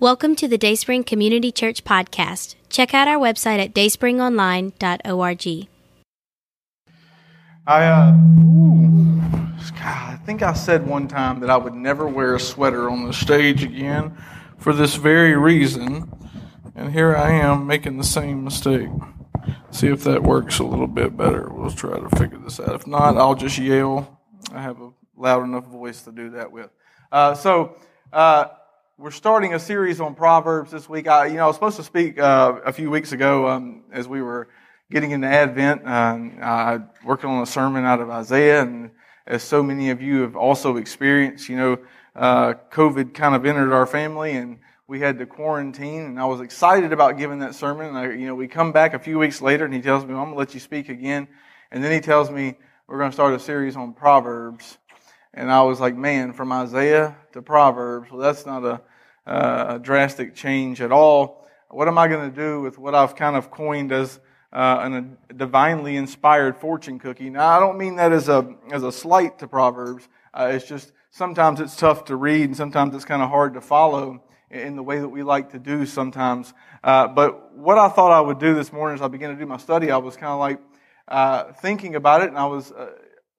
Welcome to the Dayspring Community Church podcast. Check out our website at dayspringonline.org. I, uh, ooh, God, I think I said one time that I would never wear a sweater on the stage again for this very reason. And here I am making the same mistake. See if that works a little bit better. We'll try to figure this out. If not, I'll just yell. I have a loud enough voice to do that with. Uh, so, uh, we're starting a series on Proverbs this week. I, you know, I was supposed to speak uh, a few weeks ago um, as we were getting into Advent. Um, I working on a sermon out of Isaiah, and as so many of you have also experienced, you know, uh, COVID kind of entered our family, and we had to quarantine. And I was excited about giving that sermon. And I, you know, we come back a few weeks later, and he tells me, "I'm going to let you speak again," and then he tells me we're going to start a series on Proverbs. And I was like, man, from Isaiah to Proverbs, well, that's not a, uh, a drastic change at all. What am I going to do with what I've kind of coined as uh, an, a divinely inspired fortune cookie? Now, I don't mean that as a, as a slight to Proverbs. Uh, it's just sometimes it's tough to read and sometimes it's kind of hard to follow in the way that we like to do sometimes. Uh, but what I thought I would do this morning as I began to do my study, I was kind of like uh, thinking about it and I was uh,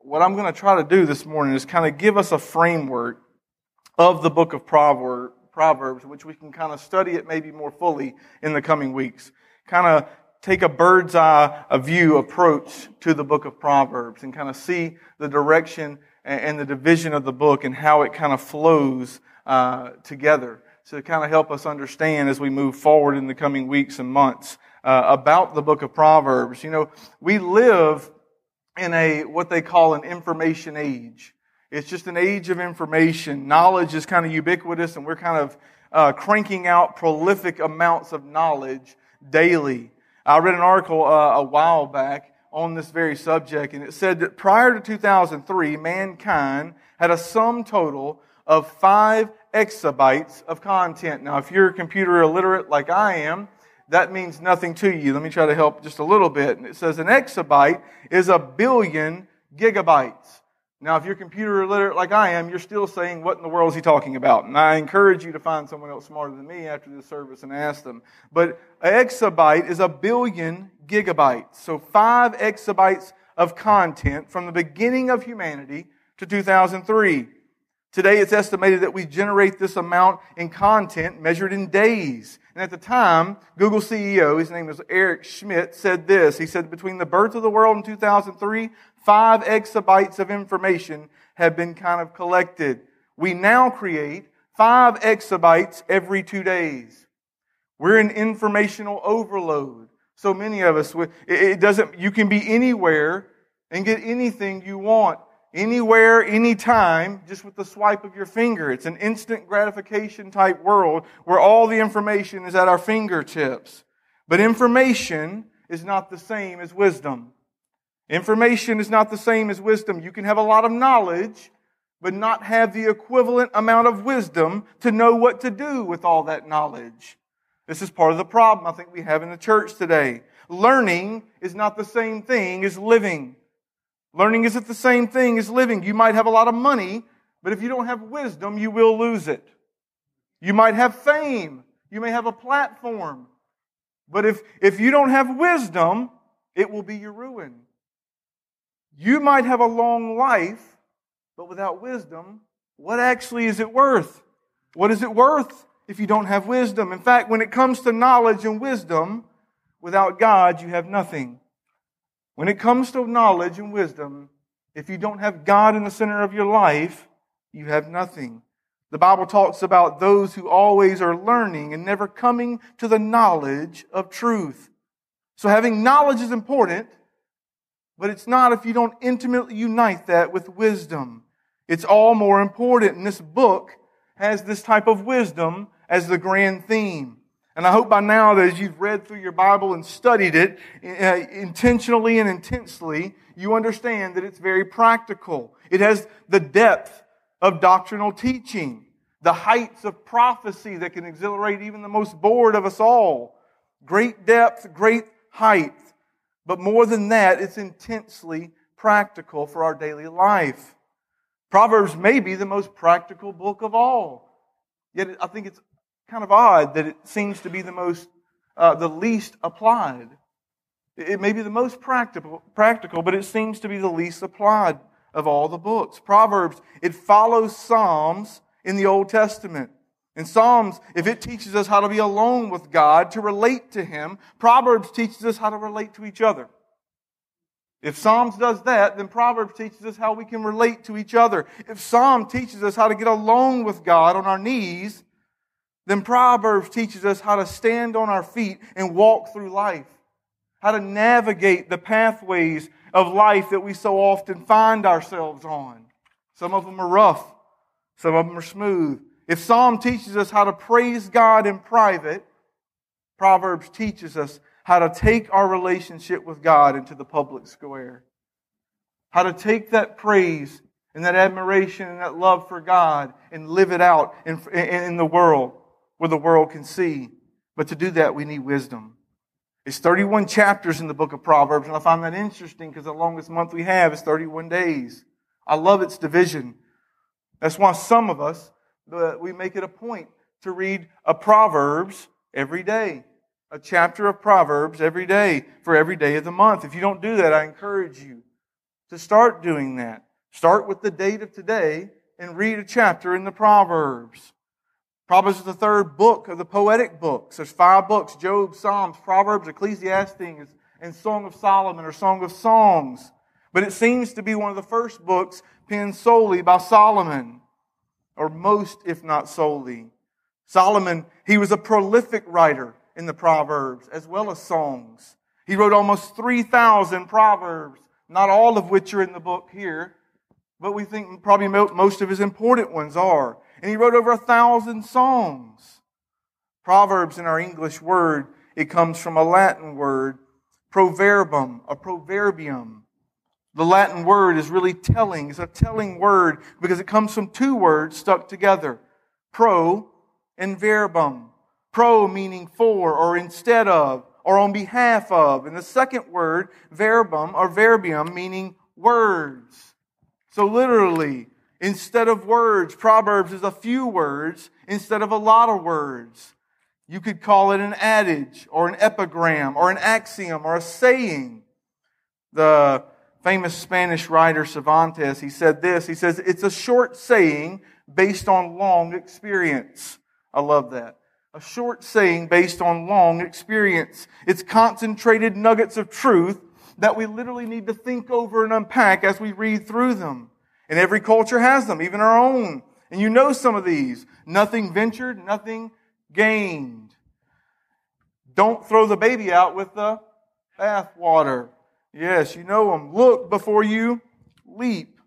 what I'm going to try to do this morning is kind of give us a framework of the book of Proverbs, which we can kind of study it maybe more fully in the coming weeks. Kind of take a bird's eye a view approach to the book of Proverbs and kind of see the direction and the division of the book and how it kind of flows uh, together to kind of help us understand as we move forward in the coming weeks and months uh, about the book of Proverbs. You know, we live in a, what they call an information age. It's just an age of information. Knowledge is kind of ubiquitous and we're kind of uh, cranking out prolific amounts of knowledge daily. I read an article uh, a while back on this very subject and it said that prior to 2003, mankind had a sum total of five exabytes of content. Now, if you're computer illiterate like I am, that means nothing to you. Let me try to help just a little bit. And it says an exabyte is a billion gigabytes. Now, if you're computer illiterate like I am, you're still saying, what in the world is he talking about? And I encourage you to find someone else smarter than me after this service and ask them. But an exabyte is a billion gigabytes. So five exabytes of content from the beginning of humanity to 2003. Today it's estimated that we generate this amount in content measured in days. And at the time, Google CEO, his name was Eric Schmidt, said this. He said, between the birth of the world in 2003, five exabytes of information have been kind of collected. We now create five exabytes every two days. We're in informational overload. So many of us, it doesn't, you can be anywhere and get anything you want anywhere, anytime, just with the swipe of your finger. It's an instant gratification type world where all the information is at our fingertips. But information is not the same as wisdom. Information is not the same as wisdom. You can have a lot of knowledge, but not have the equivalent amount of wisdom to know what to do with all that knowledge. This is part of the problem I think we have in the church today. Learning is not the same thing as living. Learning isn't the same thing as living. You might have a lot of money, but if you don't have wisdom, you will lose it. You might have fame. You may have a platform. But if, if you don't have wisdom, it will be your ruin. You might have a long life, but without wisdom, what actually is it worth? What is it worth if you don't have wisdom? In fact, when it comes to knowledge and wisdom, without God, you have nothing. When it comes to knowledge and wisdom, if you don't have God in the center of your life, you have nothing. The Bible talks about those who always are learning and never coming to the knowledge of truth. So having knowledge is important, but it's not if you don't intimately unite that with wisdom. It's all more important. And this book has this type of wisdom as the grand theme. And I hope by now that as you've read through your Bible and studied it uh, intentionally and intensely, you understand that it's very practical. It has the depth of doctrinal teaching, the heights of prophecy that can exhilarate even the most bored of us all. Great depth, great height. But more than that, it's intensely practical for our daily life. Proverbs may be the most practical book of all. Yet I think it's kind of odd that it seems to be the most, uh, the least applied. It may be the most practical, practical, but it seems to be the least applied of all the books. Proverbs, it follows Psalms in the Old Testament. In Psalms, if it teaches us how to be alone with God, to relate to Him, Proverbs teaches us how to relate to each other. If Psalms does that, then Proverbs teaches us how we can relate to each other. If Psalm teaches us how to get alone with God on our knees, then Proverbs teaches us how to stand on our feet and walk through life how to navigate the pathways of life that we so often find ourselves on. Some of them are rough, some of them are smooth. If Psalm teaches us how to praise God in private, Proverbs teaches us how to take our relationship with God into the public square. How to take that praise and that admiration and that love for God and live it out in, in the world where the world can see. But to do that, we need wisdom. It's 31 chapters in the book of Proverbs, and I find that interesting because the longest month we have is 31 days. I love its division. That's why some of us, uh, we make it a point to read a Proverbs every day. A chapter of Proverbs every day for every day of the month. If you don't do that, I encourage you to start doing that. Start with the date of today and read a chapter in the Proverbs. Proverbs is the third book of the poetic books. There's five books Job, Psalms, Proverbs, Ecclesiastes, and Song of Solomon or Song of Songs. But it seems to be one of the first books penned solely by Solomon, or most, if not solely. Solomon, he was a prolific writer in the Proverbs as well as songs. He wrote almost 3,000 Proverbs, not all of which are in the book here, but we think probably most of his important ones are and he wrote over a thousand songs. Proverbs in our English word, it comes from a Latin word, proverbum, a proverbium. The Latin word is really telling. It's a telling word because it comes from two words stuck together. Pro and verbum. Pro meaning for or instead of or on behalf of. And the second word, verbum or verbium, meaning words. So literally, Instead of words, Proverbs is a few words instead of a lot of words. You could call it an adage or an epigram or an axiom or a saying. The famous Spanish writer Cervantes, he said this. He says, it's a short saying based on long experience. I love that. A short saying based on long experience. It's concentrated nuggets of truth that we literally need to think over and unpack as we read through them. And every culture has them, even our own. And you know some of these. Nothing ventured, nothing gained. Don't throw the baby out with the bathwater. Yes, you know them. Look before you leap.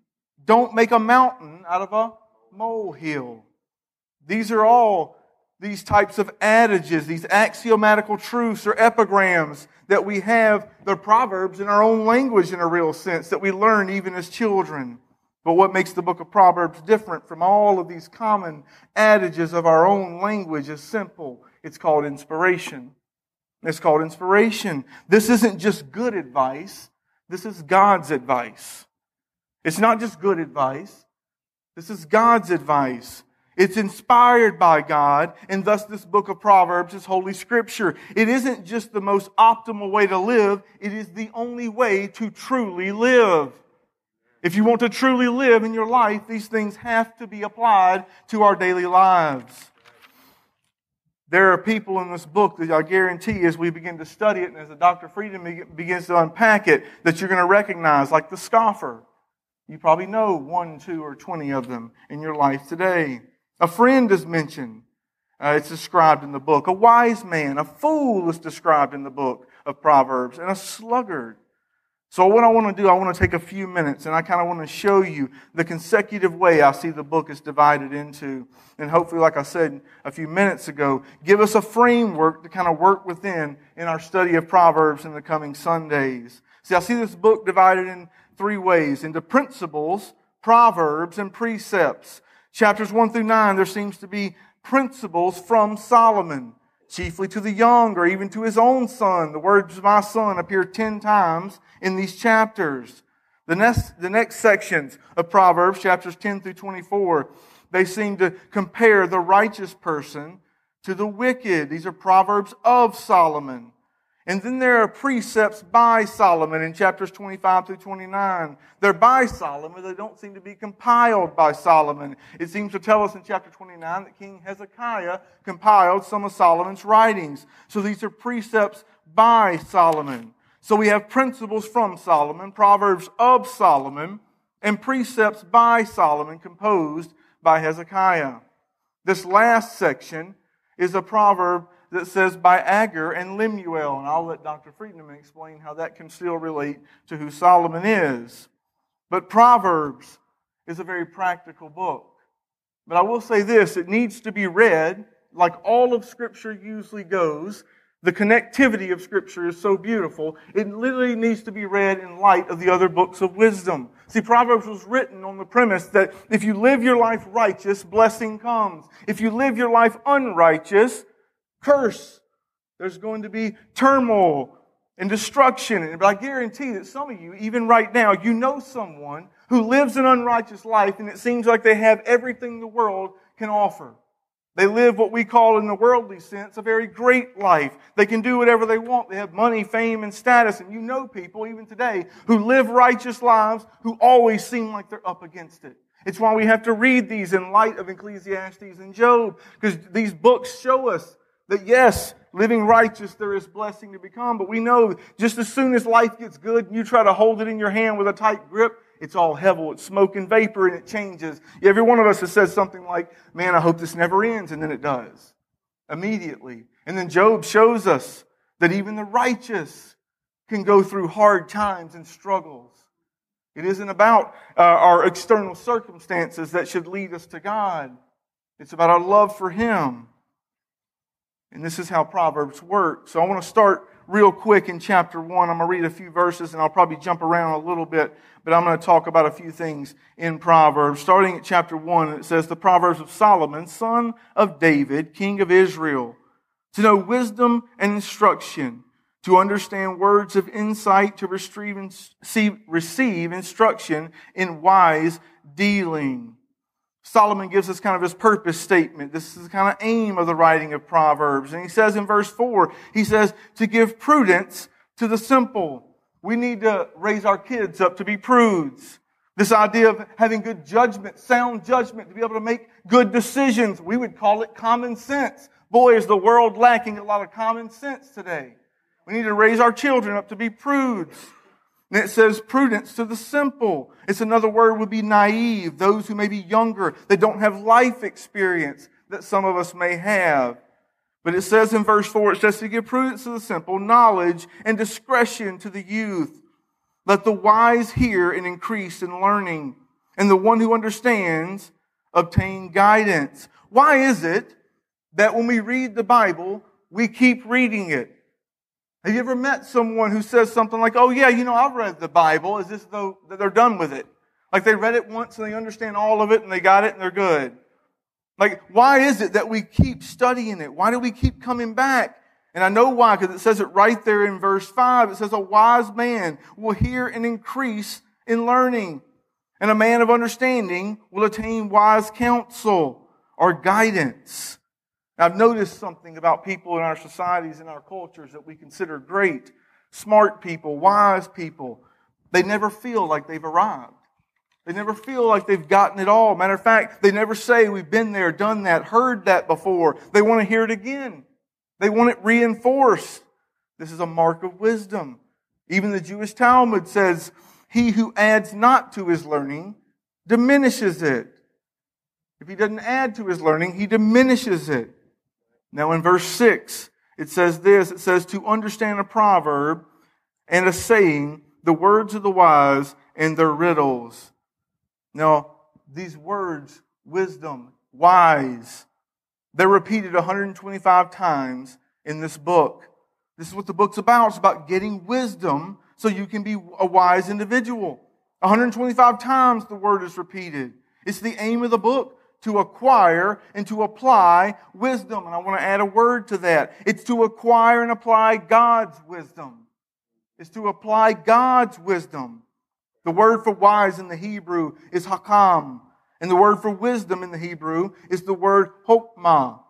Don't make a mountain out of a molehill. These are all these types of adages, these axiomatical truths or epigrams that we have, the proverbs in our own language in a real sense that we learn even as children. But what makes the book of Proverbs different from all of these common adages of our own language is simple. It's called inspiration. It's called inspiration. This isn't just good advice. This is God's advice. It's not just good advice. This is God's advice. It's inspired by God, and thus this book of Proverbs is Holy Scripture. It isn't just the most optimal way to live, it is the only way to truly live. If you want to truly live in your life, these things have to be applied to our daily lives. There are people in this book that I guarantee as we begin to study it and as Dr. Frieden begins to unpack it, that you're going to recognize, like the scoffer. You probably know one, two, or twenty of them in your life today. A friend is mentioned. Uh, it's described in the book. A wise man, a fool is described in the book of Proverbs, and a sluggard. So, what I want to do, I want to take a few minutes and I kind of want to show you the consecutive way I see the book is divided into. And hopefully, like I said a few minutes ago, give us a framework to kind of work within in our study of Proverbs in the coming Sundays. See, I see this book divided in three ways into principles, proverbs, and precepts. Chapters 1 through 9, there seems to be principles from Solomon chiefly to the young or even to his own son. The words my son appear 10 times in these chapters. The next, the next sections of Proverbs, chapters 10 through 24, they seem to compare the righteous person to the wicked. These are proverbs of Solomon. And then there are precepts by Solomon in chapters 25 through 29. They're by Solomon. They don't seem to be compiled by Solomon. It seems to tell us in chapter 29 that King Hezekiah compiled some of Solomon's writings. So these are precepts by Solomon. So we have principles from Solomon, proverbs of Solomon, and precepts by Solomon composed by Hezekiah. This last section is a proverb that says by Agur and Lemuel. And I'll let Dr. Friedman explain how that can still relate to who Solomon is. But Proverbs is a very practical book. But I will say this it needs to be read like all of Scripture usually goes. The connectivity of Scripture is so beautiful. It literally needs to be read in light of the other books of wisdom. See, Proverbs was written on the premise that if you live your life righteous, blessing comes. If you live your life unrighteous, curse. There's going to be turmoil and destruction. But I guarantee that some of you, even right now, you know someone who lives an unrighteous life and it seems like they have everything the world can offer. They live what we call in the worldly sense a very great life. They can do whatever they want. They have money, fame, and status. And you know people, even today, who live righteous lives who always seem like they're up against it. It's why we have to read these in light of Ecclesiastes and Job, because these books show us that yes, living righteous, there is blessing to become, but we know just as soon as life gets good and you try to hold it in your hand with a tight grip, it's all hevel, it's smoke and vapor, and it changes. Every one of us has said something like, Man, I hope this never ends, and then it does. Immediately. And then Job shows us that even the righteous can go through hard times and struggles. It isn't about uh, our external circumstances that should lead us to God. It's about our love for Him. And this is how Proverbs work. So I want to start real quick in chapter 1. I'm going to read a few verses and I'll probably jump around a little bit, but I'm going to talk about a few things in Proverbs. Starting at chapter 1, it says, The Proverbs of Solomon, son of David, king of Israel, to know wisdom and instruction, to understand words of insight, to receive, receive instruction in wise dealing Solomon gives us kind of his purpose statement. This is the kind of aim of the writing of Proverbs. And he says in verse 4, he says, to give prudence to the simple. We need to raise our kids up to be prudes. This idea of having good judgment, sound judgment, to be able to make good decisions. We would call it common sense. Boy, is the world lacking a lot of common sense today. We need to raise our children up to be prudes. And it says prudence to the simple. It's another word would be naive, those who may be younger, that don't have life experience that some of us may have. But it says in verse 4, it says to give prudence to the simple, knowledge and discretion to the youth. Let the wise hear and increase in learning, and the one who understands obtain guidance. Why is it that when we read the Bible, we keep reading it? Have you ever met someone who says something like, oh yeah, you know, I've read the Bible, as if though that they're done with it? Like they read it once and they understand all of it and they got it and they're good. Like, why is it that we keep studying it? Why do we keep coming back? And I know why, because it says it right there in verse 5. It says, a wise man will hear and increase in learning, and a man of understanding will attain wise counsel or guidance. I've noticed something about people in our societies and our cultures that we consider great, smart people, wise people. They never feel like they've arrived. They never feel like they've gotten it all. Matter of fact, they never say, we've been there, done that, heard that before. They want to hear it again. They want it reinforced. This is a mark of wisdom. Even the Jewish Talmud says, he who adds not to his learning diminishes it. If he doesn't add to his learning, he diminishes it. Now in verse 6, it says this, it says, to understand a proverb and a saying, the words of the wise and their riddles. Now, these words, wisdom, wise, they're repeated 125 times in this book. This is what the book's about. It's about getting wisdom so you can be a wise individual. 125 times the word is repeated. It's the aim of the book to acquire and to apply wisdom. And I want to add a word to that. It's to acquire and apply God's wisdom. It's to apply God's wisdom. The word for wise in the Hebrew is hakam. And the word for wisdom in the Hebrew is the word hokmah.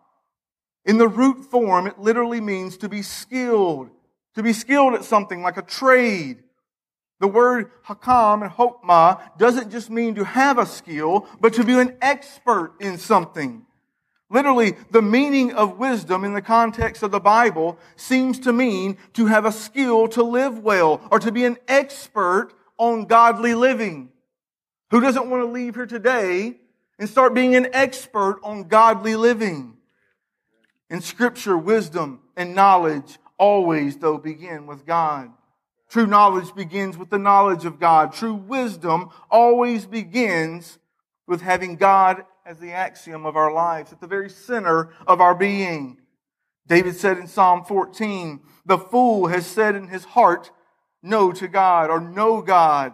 In the root form, it literally means to be skilled, to be skilled at something like a trade. The word hakam and hokmah doesn't just mean to have a skill, but to be an expert in something. Literally, the meaning of wisdom in the context of the Bible seems to mean to have a skill to live well or to be an expert on godly living. Who doesn't want to leave here today and start being an expert on godly living? In scripture, wisdom and knowledge always, though, begin with God. True knowledge begins with the knowledge of God. True wisdom always begins with having God as the axiom of our lives, at the very center of our being. David said in Psalm 14, the fool has said in his heart, no to God or no God.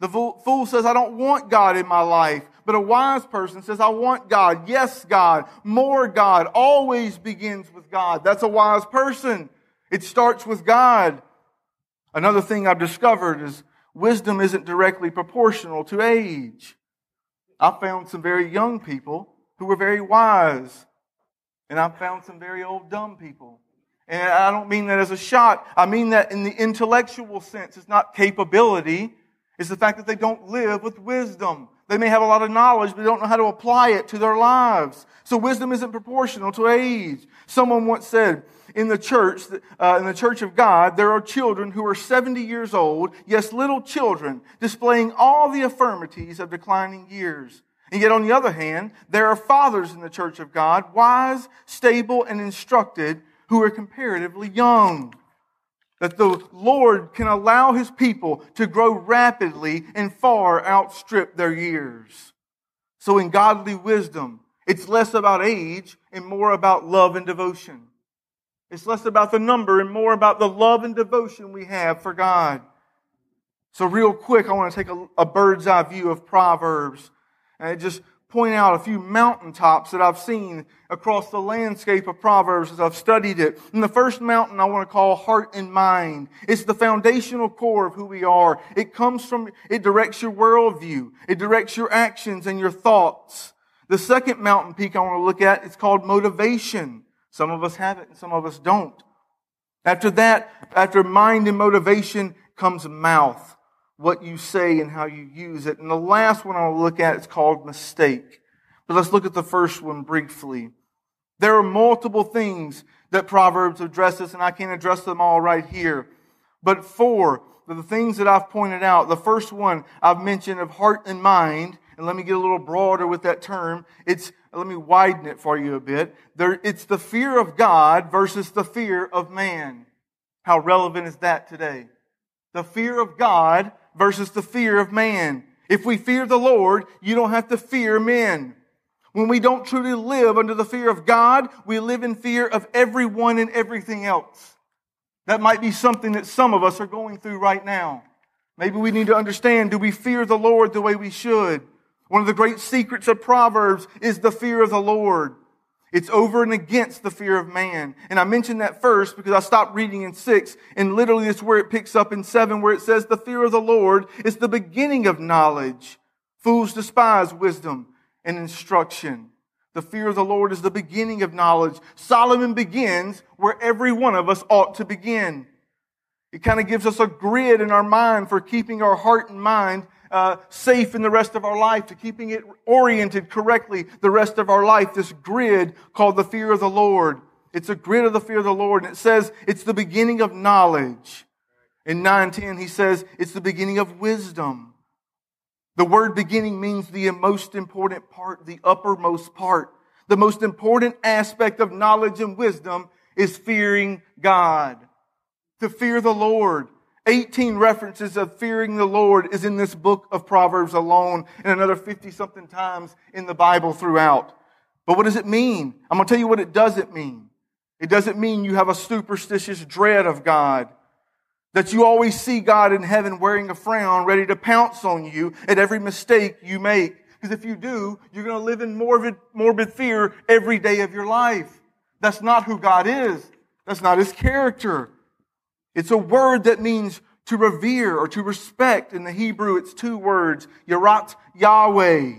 The fool says, I don't want God in my life. But a wise person says, I want God. Yes, God. More God. Always begins with God. That's a wise person. It starts with God. Another thing I've discovered is wisdom isn't directly proportional to age. I found some very young people who were very wise. And I found some very old dumb people. And I don't mean that as a shot. I mean that in the intellectual sense. It's not capability. It's the fact that they don't live with wisdom. They may have a lot of knowledge, but they don't know how to apply it to their lives. So wisdom isn't proportional to age. Someone once said, in the church, uh, in the church of God, there are children who are 70 years old, yes, little children, displaying all the affirmities of declining years. And yet, on the other hand, there are fathers in the church of God, wise, stable, and instructed, who are comparatively young. That the Lord can allow His people to grow rapidly and far outstrip their years. So in godly wisdom, it's less about age and more about love and devotion. It's less about the number and more about the love and devotion we have for God. So, real quick, I want to take a, a bird's eye view of Proverbs and just point out a few mountaintops that I've seen across the landscape of Proverbs as I've studied it. And the first mountain I want to call heart and mind. It's the foundational core of who we are. It comes from, it directs your worldview. It directs your actions and your thoughts. The second mountain peak I want to look at is called motivation. Some of us have it and some of us don't. After that, after mind and motivation comes mouth, what you say and how you use it. And the last one I'll look at is called mistake. But let's look at the first one briefly. There are multiple things that Proverbs addresses, and I can't address them all right here. But four, the things that I've pointed out, the first one I've mentioned of heart and mind, and let me get a little broader with that term. It's let me widen it for you a bit. There, it's the fear of God versus the fear of man. How relevant is that today? The fear of God versus the fear of man. If we fear the Lord, you don't have to fear men. When we don't truly live under the fear of God, we live in fear of everyone and everything else. That might be something that some of us are going through right now. Maybe we need to understand, do we fear the Lord the way we should? One of the great secrets of Proverbs is the fear of the Lord. It's over and against the fear of man. And I mentioned that first because I stopped reading in six, and literally it's where it picks up in seven, where it says the fear of the Lord is the beginning of knowledge. Fools despise wisdom and instruction. The fear of the Lord is the beginning of knowledge. Solomon begins where every one of us ought to begin. It kind of gives us a grid in our mind for keeping our heart and mind uh, safe in the rest of our life, to keeping it oriented correctly the rest of our life. This grid called the fear of the Lord. It's a grid of the fear of the Lord, and it says it's the beginning of knowledge. In 910, he says it's the beginning of wisdom. The word beginning means the most important part, the uppermost part. The most important aspect of knowledge and wisdom is fearing God. To fear the Lord. 18 references of fearing the Lord is in this book of Proverbs alone and another 50 something times in the Bible throughout. But what does it mean? I'm going to tell you what it doesn't mean. It doesn't mean you have a superstitious dread of God. That you always see God in heaven wearing a frown, ready to pounce on you at every mistake you make. Because if you do, you're going to live in morbid, morbid fear every day of your life. That's not who God is. That's not His character. It's a word that means to revere or to respect. In the Hebrew, it's two words, Yarat Yahweh.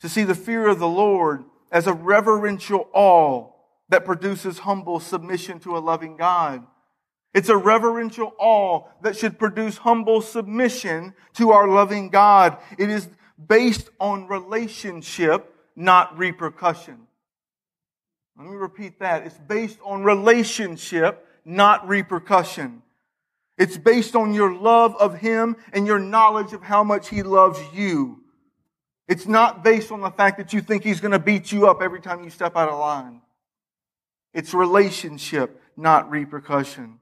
To see the fear of the Lord as a reverential awe. that produces humble submission to a loving God. It's a reverential awe that should produce humble submission to our loving God. It is based on relationship, not repercussion. Let me repeat that. It's based on relationship, not repercussion. It's based on your love of Him and your knowledge of how much He loves you. It's not based on the fact that you think He's going to beat you up every time you step out of line. It's relationship, not repercussion.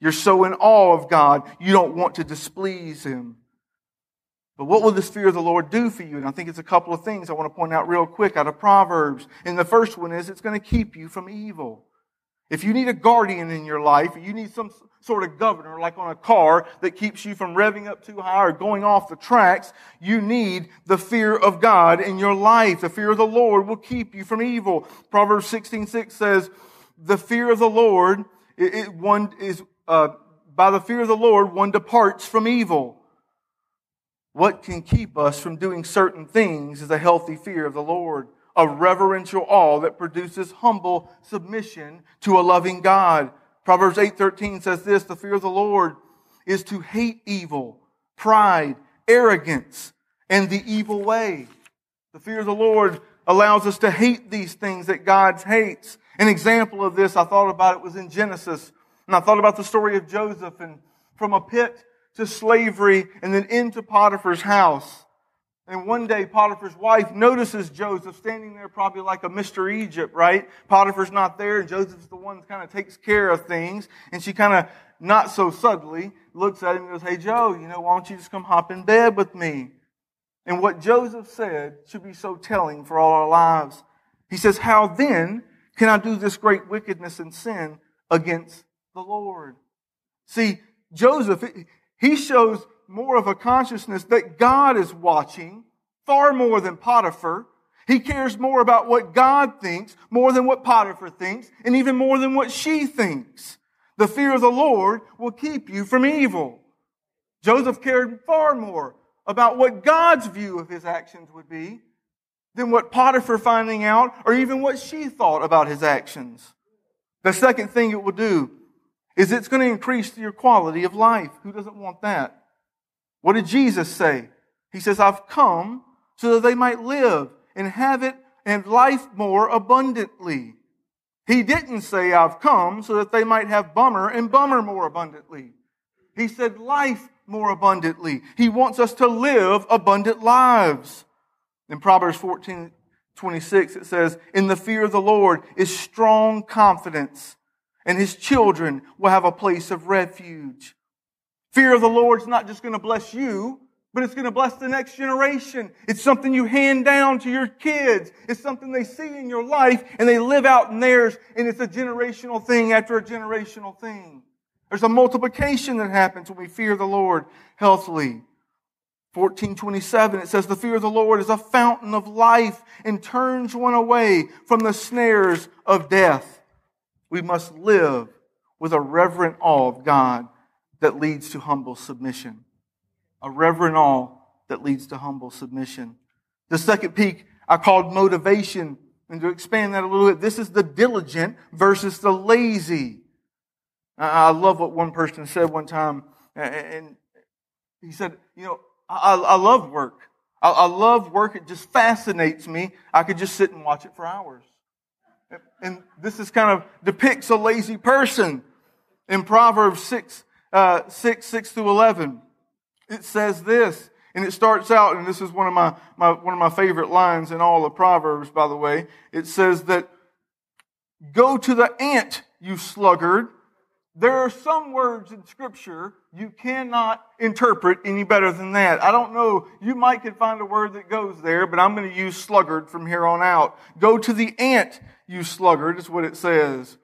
You're so in awe of God, you don't want to displease Him. But what will this fear of the Lord do for you? And I think it's a couple of things I want to point out real quick out of Proverbs. And the first one is it's going to keep you from evil. If you need a guardian in your life, you need some sort of governor, like on a car, that keeps you from revving up too high or going off the tracks, you need the fear of God in your life. The fear of the Lord will keep you from evil. Proverbs 16, 6 says, the fear of the Lord, it, it, one is, uh, by the fear of the Lord, one departs from evil. What can keep us from doing certain things is a healthy fear of the Lord a reverential awe that produces humble submission to a loving God. Proverbs 8:13 says this, the fear of the Lord is to hate evil, pride, arrogance, and the evil way. The fear of the Lord allows us to hate these things that God hates. An example of this, I thought about it was in Genesis. And I thought about the story of Joseph and from a pit to slavery and then into Potiphar's house. And one day, Potiphar's wife notices Joseph standing there, probably like a Mr. Egypt, right? Potiphar's not there, and Joseph's the one that kind of takes care of things. And she kind of, not so subtly, looks at him and goes, Hey, Joe, you know, why don't you just come hop in bed with me? And what Joseph said should be so telling for all our lives. He says, How then can I do this great wickedness and sin against the Lord? See, Joseph, he shows more of a consciousness that God is watching far more than Potiphar. He cares more about what God thinks more than what Potiphar thinks and even more than what she thinks. The fear of the Lord will keep you from evil. Joseph cared far more about what God's view of his actions would be than what Potiphar finding out or even what she thought about his actions. The second thing it will do is it's going to increase your quality of life. Who doesn't want that? What did Jesus say? He says, I've come so that they might live and have it and life more abundantly. He didn't say, I've come so that they might have bummer and bummer more abundantly. He said, life more abundantly. He wants us to live abundant lives. In Proverbs 14, 26, it says, In the fear of the Lord is strong confidence, and his children will have a place of refuge. Fear of the Lord is not just going to bless you, but it's going to bless the next generation. It's something you hand down to your kids. It's something they see in your life and they live out in theirs, and it's a generational thing after a generational thing. There's a multiplication that happens when we fear the Lord healthily. 1427, it says, The fear of the Lord is a fountain of life and turns one away from the snares of death. We must live with a reverent awe of God that leads to humble submission. A reverent awe that leads to humble submission. The second peak I called motivation. And to expand that a little bit, this is the diligent versus the lazy. I love what one person said one time. And he said, you know, I, love work. I love work. It just fascinates me. I could just sit and watch it for hours. And this is kind of depicts a lazy person. In Proverbs 6, uh, 6, 6 through 11. It says this, and it starts out, and this is one of my, my, one of my favorite lines in all of Proverbs, by the way. It says that, go to the ant, you sluggard. There are some words in scripture you cannot interpret any better than that. I don't know, you might could find a word that goes there, but I'm going to use sluggard from here on out. Go to the ant, you sluggard, is what it says.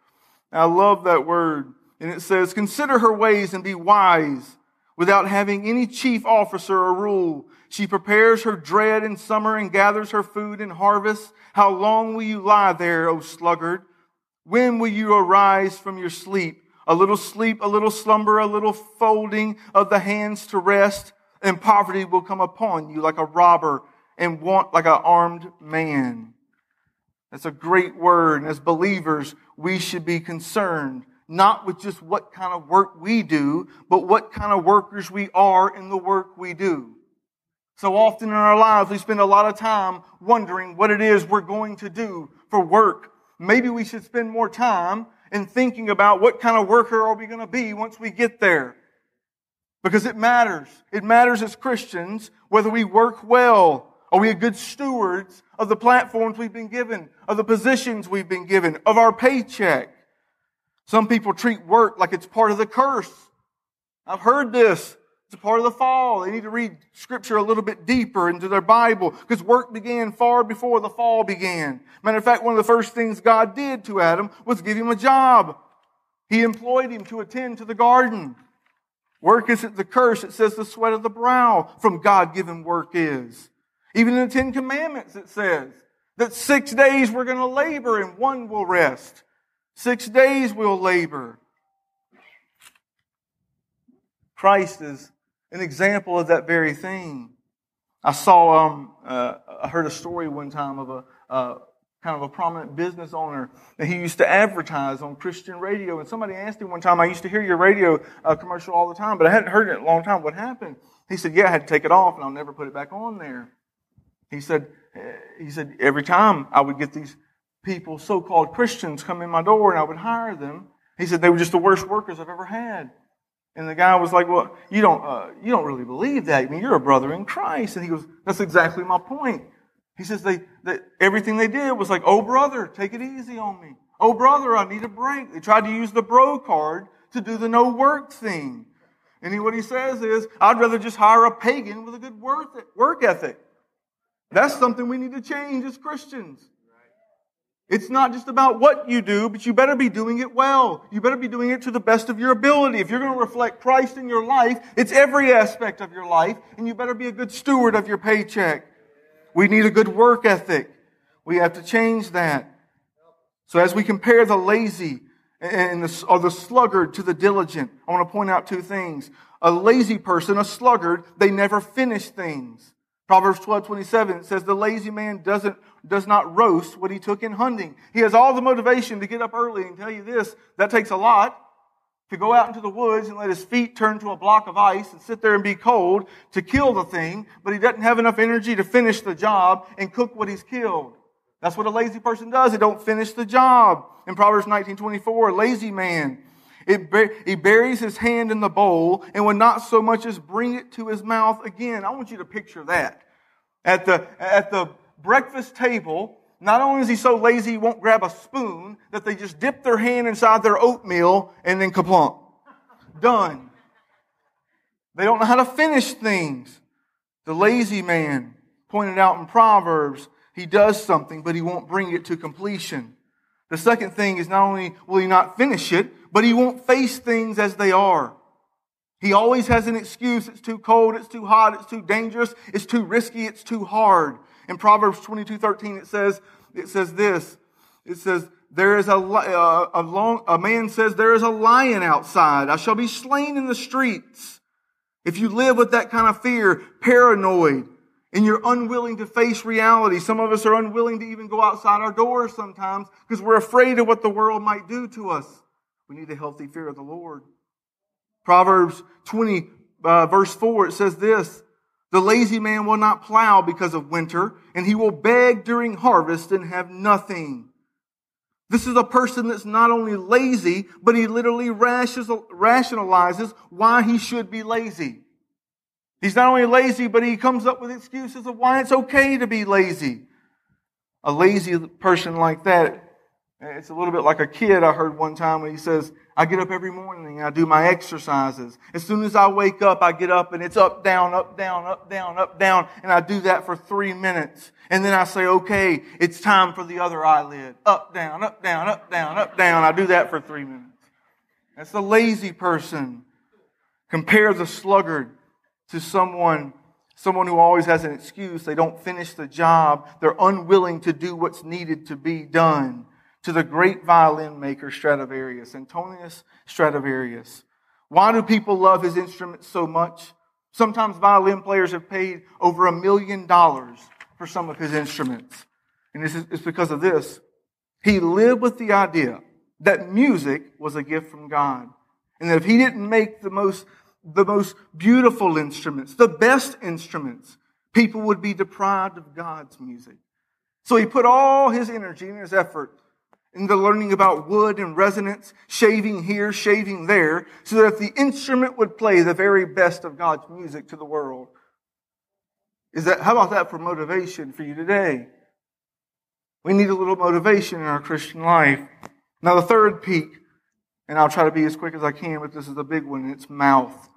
I love that word. And it says, Consider her ways and be wise. Without having any chief officer or rule, she prepares her dread in summer and gathers her food in harvest. How long will you lie there, O sluggard? When will you arise from your sleep? A little sleep, a little slumber, a little folding of the hands to rest, and poverty will come upon you like a robber and want like an armed man. That's a great word. And as believers, we should be concerned not with just what kind of work we do, but what kind of workers we are in the work we do. So often in our lives, we spend a lot of time wondering what it is we're going to do for work. Maybe we should spend more time in thinking about what kind of worker are we going to be once we get there. Because it matters. It matters as Christians whether we work well. Are we good stewards of the platforms we've been given, of the positions we've been given, of our paycheck? Some people treat work like it's part of the curse. I've heard this. It's a part of the fall. They need to read scripture a little bit deeper into their Bible because work began far before the fall began. Matter of fact, one of the first things God did to Adam was give him a job. He employed him to attend to the garden. Work isn't the curse. It says the sweat of the brow from God given work is. Even in the Ten Commandments, it says that six days we're going to labor and one will rest. Six days we'll labor. Christ is an example of that very thing. I saw, um, uh, I heard a story one time of a uh, kind of a prominent business owner that he used to advertise on Christian radio. And somebody asked him one time, I used to hear your radio uh, commercial all the time, but I hadn't heard it in a long time. What happened? He said, Yeah, I had to take it off and I'll never put it back on there. He said, eh, he said, every time I would get these people, so-called Christians, come in my door and I would hire them. He said they were just the worst workers I've ever had. And the guy was like, "Well, you don't, uh, you don't really believe that. I mean, you're a brother in Christ." And he goes, "That's exactly my point." He says they, that everything they did was like, "Oh, brother, take it easy on me. Oh, brother, I need a break." They tried to use the bro card to do the no work thing. And he, what he says is, "I'd rather just hire a pagan with a good work ethic." That's something we need to change as Christians. It's not just about what you do, but you better be doing it well. You better be doing it to the best of your ability. If you're going to reflect Christ in your life, it's every aspect of your life, and you better be a good steward of your paycheck. We need a good work ethic. We have to change that. So as we compare the lazy and the, or the sluggard to the diligent, I want to point out two things. A lazy person, a sluggard, they never finish things. Proverbs 12, 27 says the lazy man doesn't, does not roast what he took in hunting. He has all the motivation to get up early and tell you this. That takes a lot to go out into the woods and let his feet turn to a block of ice and sit there and be cold to kill the thing, but he doesn't have enough energy to finish the job and cook what he's killed. That's what a lazy person does. They don't finish the job. In Proverbs 19:24, a lazy man, it, he buries his hand in the bowl and would not so much as bring it to his mouth again. I want you to picture that. At the, at the breakfast table, not only is he so lazy he won't grab a spoon, that they just dip their hand inside their oatmeal and then kaplunk. Done. They don't know how to finish things. The lazy man pointed out in Proverbs, he does something, but he won't bring it to completion. The second thing is not only will he not finish it, but he won't face things as they are. He always has an excuse. It's too cold. It's too hot. It's too dangerous. It's too risky. It's too hard. In Proverbs 22, 13, it says, it says this. It says, there is a, a, a, long, a man says, there is a lion outside. I shall be slain in the streets. If you live with that kind of fear, paranoid, and you're unwilling to face reality. Some of us are unwilling to even go outside our doors sometimes because we're afraid of what the world might do to us. We need a healthy fear of the Lord. Proverbs 20, uh, verse 4, it says this The lazy man will not plow because of winter, and he will beg during harvest and have nothing. This is a person that's not only lazy, but he literally rationalizes why he should be lazy. He's not only lazy, but he comes up with excuses of why it's okay to be lazy. A lazy person like that it's a little bit like a kid I heard one time when he says, I get up every morning and I do my exercises. As soon as I wake up, I get up and it's up, down, up, down, up, down, up, down. And I do that for three minutes. And then I say, okay, it's time for the other eyelid. Up, down, up, down, up, down, up, down. I do that for three minutes. That's the lazy person. Compare the sluggard to someone someone who always has an excuse. They don't finish the job. They're unwilling to do what's needed to be done to the great violin maker Stradivarius, Antonius Stradivarius. Why do people love his instruments so much? Sometimes violin players have paid over a million dollars for some of his instruments. And it's, it's because of this. He lived with the idea that music was a gift from God. And that if he didn't make the most, the most beautiful instruments, the best instruments, people would be deprived of God's music. So he put all his energy and his effort into learning about wood and resonance, shaving here, shaving there, so that the instrument would play the very best of God's music to the world. Is that, how about that for motivation for you today? We need a little motivation in our Christian life. Now the third peak, and I'll try to be as quick as I can, but this is a big one, it's mouth.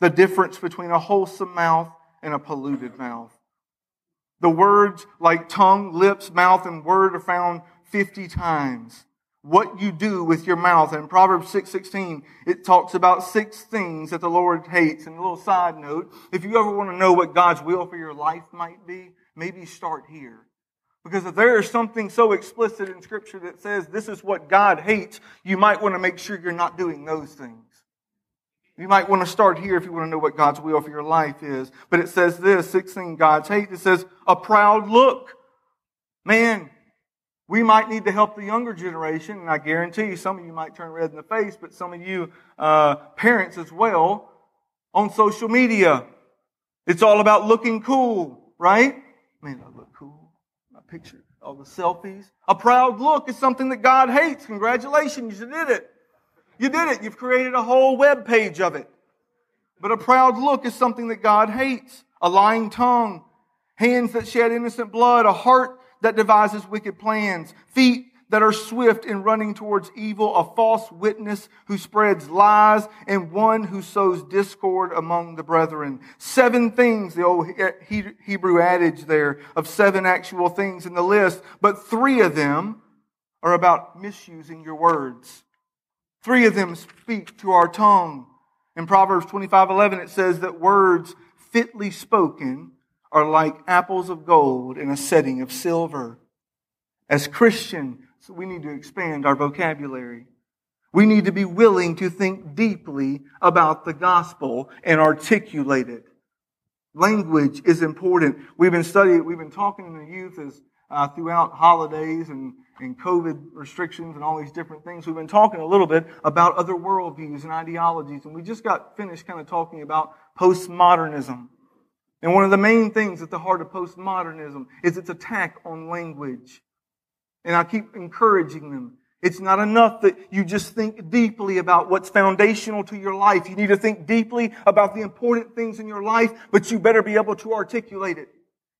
The difference between a wholesome mouth and a polluted mouth. The words like tongue, lips, mouth, and word are found 50 times. What you do with your mouth. And in Proverbs 6.16, it talks about six things that the Lord hates. And a little side note, if you ever want to know what God's will for your life might be, maybe start here. Because if there is something so explicit in Scripture that says this is what God hates, you might want to make sure you're not doing those things. You might want to start here if you want to know what God's will for your life is. But it says this, six things God's hate. It says a proud look. Man, we might need to help the younger generation, and I guarantee you some of you might turn red in the face, but some of you uh, parents as well on social media. It's all about looking cool, right? Man, I look cool. My picture, all the selfies. A proud look is something that God hates. Congratulations, you did it. You did it. You've created a whole web page of it. But a proud look is something that God hates. A lying tongue, hands that shed innocent blood, a heart that devises wicked plans, feet that are swift in running towards evil, a false witness who spreads lies, and one who sows discord among the brethren. Seven things, the old Hebrew adage there of seven actual things in the list, but three of them are about misusing your words. Three of them speak to our tongue. In Proverbs 25 11, it says that words fitly spoken are like apples of gold in a setting of silver. As Christians, we need to expand our vocabulary. We need to be willing to think deeply about the gospel and articulate it. Language is important. We've been studying, we've been talking to the youth as uh, throughout holidays and and COVID restrictions and all these different things. We've been talking a little bit about other worldviews and ideologies, and we just got finished kind of talking about postmodernism. And one of the main things at the heart of postmodernism is its attack on language. And I keep encouraging them. It's not enough that you just think deeply about what's foundational to your life. You need to think deeply about the important things in your life, but you better be able to articulate it.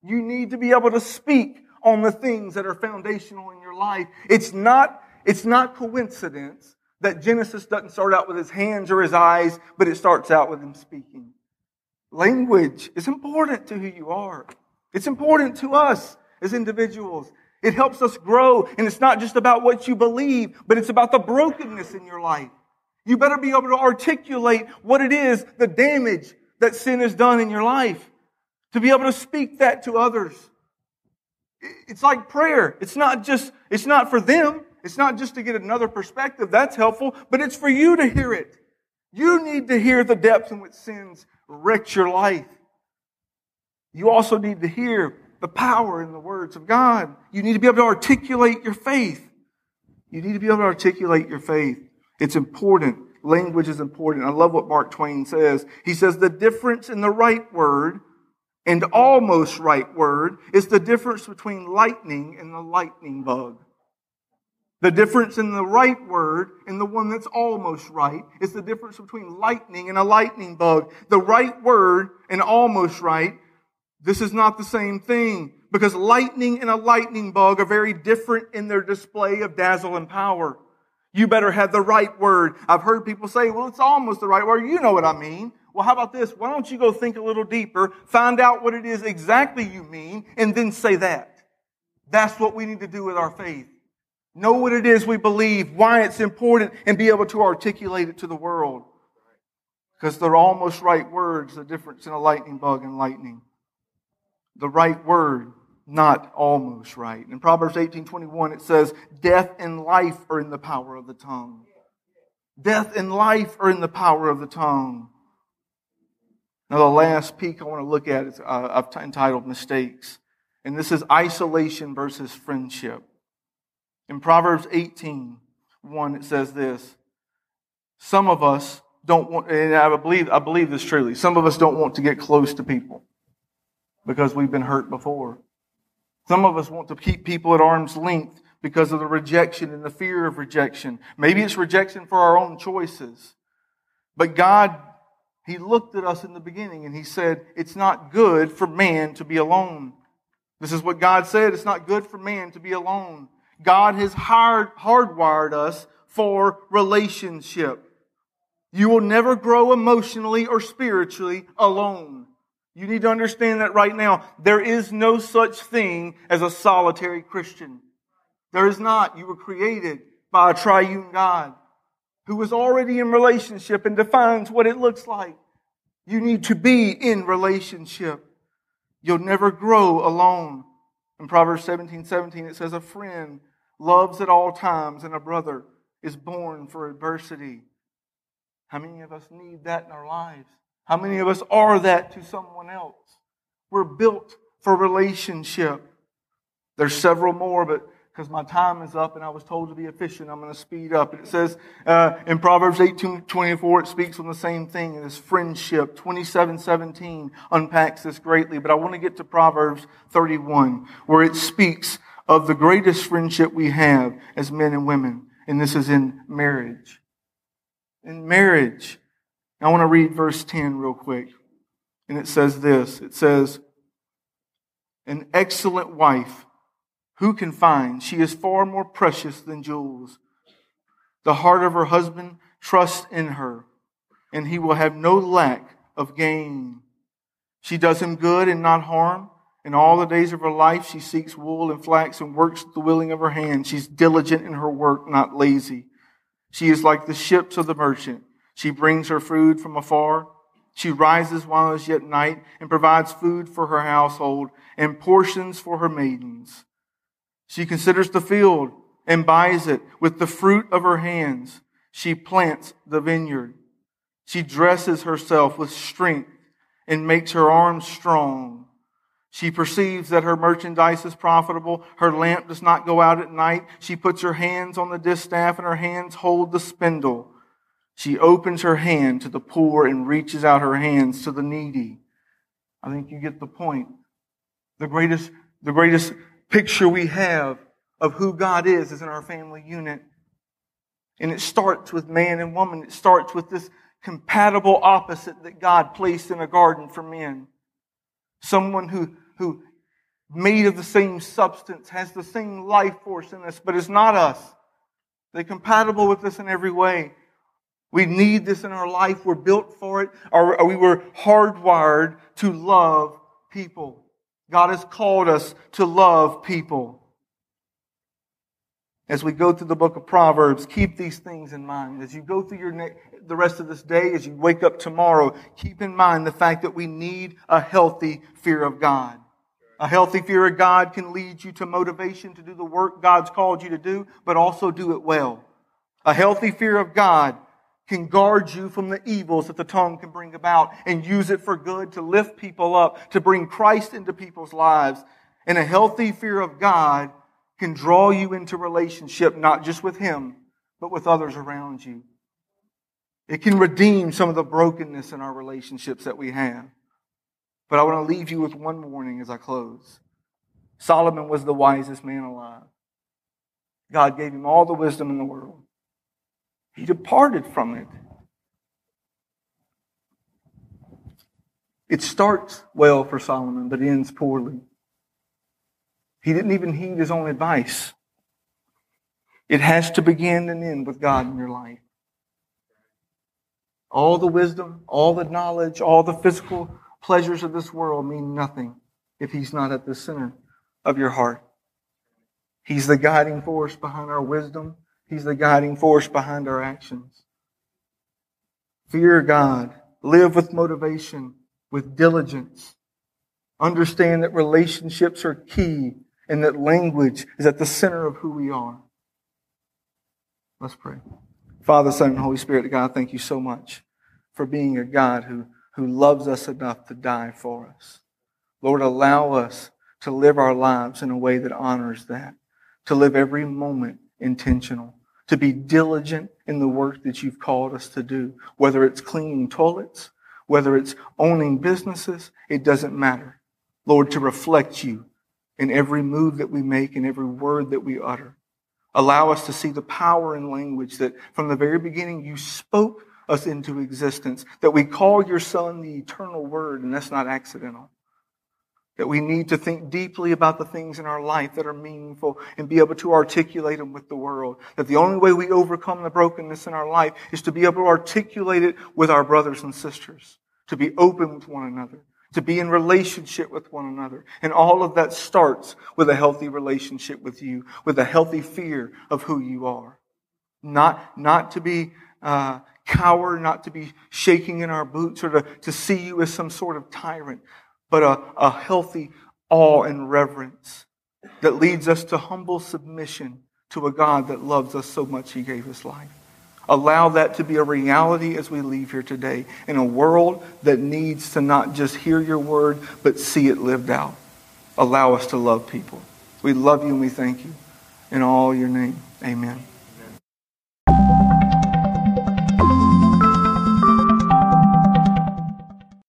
You need to be able to speak on the things that are foundational in your life. It's not, it's not coincidence that Genesis doesn't start out with his hands or his eyes, but it starts out with him speaking. Language is important to who you are. It's important to us as individuals. It helps us grow, and it's not just about what you believe, but it's about the brokenness in your life. You better be able to articulate what it is, the damage that sin has done in your life, to be able to speak that to others. It's like prayer. It's not just, it's not for them. It's not just to get another perspective. That's helpful, but it's for you to hear it. You need to hear the depths in which sins wrecked your life. You also need to hear the power in the words of God. You need to be able to articulate your faith. You need to be able to articulate your faith. It's important. Language is important. I love what Mark Twain says. He says the difference in the right word and almost right word is the difference between lightning and the lightning bug. The difference in the right word and the one that's almost right is the difference between lightning and a lightning bug. The right word and almost right, this is not the same thing because lightning and a lightning bug are very different in their display of dazzle and power. You better have the right word. I've heard people say, well, it's almost the right word. You know what I mean. Well, how about this? Why don't you go think a little deeper, find out what it is exactly you mean, and then say that? That's what we need to do with our faith. Know what it is we believe, why it's important, and be able to articulate it to the world. Because they're almost right words, the difference in a lightning bug and lightning. The right word, not almost right. In Proverbs 18:21 it says, "Death and life are in the power of the tongue." Death and life are in the power of the tongue. Now, the last peak I want to look at is uh, I've entitled Mistakes. And this is isolation versus friendship. In Proverbs 18, 1, it says this. Some of us don't want, and I believe, I believe this truly, some of us don't want to get close to people because we've been hurt before. Some of us want to keep people at arm's length because of the rejection and the fear of rejection. Maybe it's rejection for our own choices. But God, He looked at us in the beginning and He said, it's not good for man to be alone. This is what God said. It's not good for man to be alone. God has hard, hardwired us for relationship. You will never grow emotionally or spiritually alone. You need to understand that right now. There is no such thing as a solitary Christian. There is not. You were created by a triune God who is already in relationship and defines what it looks like. You need to be in relationship. You'll never grow alone. In Proverbs 17, 17, it says, A friend loves at all times, and a brother is born for adversity. How many of us need that in our lives? How many of us are that to someone else? We're built for relationship. There's several more, but because my time is up and I was told to be efficient, I'm going to speed up. And it says uh, in Proverbs 18 24, it speaks on the same thing. Is friendship. 27 17 unpacks this greatly. But I want to get to Proverbs 31, where it speaks of the greatest friendship we have as men and women. And this is in marriage in marriage. I want to read verse 10 real quick. And it says this it says, An excellent wife, who can find? She is far more precious than jewels. The heart of her husband trusts in her, and he will have no lack of gain. She does him good and not harm. In all the days of her life, she seeks wool and flax and works with the willing of her hand. She's diligent in her work, not lazy. She is like the ships of the merchant. She brings her food from afar. She rises while it is yet night and provides food for her household and portions for her maidens. She considers the field and buys it with the fruit of her hands. She plants the vineyard. She dresses herself with strength and makes her arms strong. She perceives that her merchandise is profitable. Her lamp does not go out at night. She puts her hands on the distaff and her hands hold the spindle. She opens her hand to the poor and reaches out her hands to the needy. I think you get the point. The greatest, the greatest picture we have of who God is is in our family unit. And it starts with man and woman. It starts with this compatible opposite that God placed in a garden for men. Someone who, who made of the same substance, has the same life force in us, but is not us. They're compatible with us in every way. We need this in our life. We're built for it. Or we were hardwired to love people. God has called us to love people. As we go through the book of Proverbs, keep these things in mind. As you go through your ne- the rest of this day, as you wake up tomorrow, keep in mind the fact that we need a healthy fear of God. A healthy fear of God can lead you to motivation to do the work God's called you to do, but also do it well. A healthy fear of God can guard you from the evils that the tongue can bring about and use it for good to lift people up, to bring Christ into people's lives. And a healthy fear of God can draw you into relationship, not just with Him, but with others around you. It can redeem some of the brokenness in our relationships that we have. But I want to leave you with one warning as I close. Solomon was the wisest man alive. God gave him all the wisdom in the world. He departed from it. It starts well for Solomon, but ends poorly. He didn't even heed his own advice. It has to begin and end with God in your life. All the wisdom, all the knowledge, all the physical pleasures of this world mean nothing if He's not at the center of your heart. He's the guiding force behind our wisdom. He's the guiding force behind our actions. Fear God. Live with motivation, with diligence. Understand that relationships are key and that language is at the center of who we are. Let's pray. Father, Son, and Holy Spirit, God, thank you so much for being a God who, who loves us enough to die for us. Lord, allow us to live our lives in a way that honors that, to live every moment intentional, to be diligent in the work that you've called us to do, whether it's cleaning toilets, whether it's owning businesses, it doesn't matter. Lord, to reflect you in every move that we make and every word that we utter. Allow us to see the power in language that from the very beginning you spoke us into existence, that we call your Son the eternal Word, and that's not accidental. That we need to think deeply about the things in our life that are meaningful and be able to articulate them with the world. That the only way we overcome the brokenness in our life is to be able to articulate it with our brothers and sisters, to be open with one another, to be in relationship with one another. And all of that starts with a healthy relationship with you, with a healthy fear of who you are. Not, not to be uh, cower, not to be shaking in our boots or to, to see you as some sort of tyrant, but a, a healthy awe and reverence that leads us to humble submission to a God that loves us so much he gave his life. Allow that to be a reality as we leave here today in a world that needs to not just hear your word, but see it lived out. Allow us to love people. We love you and we thank you. In all your name, amen.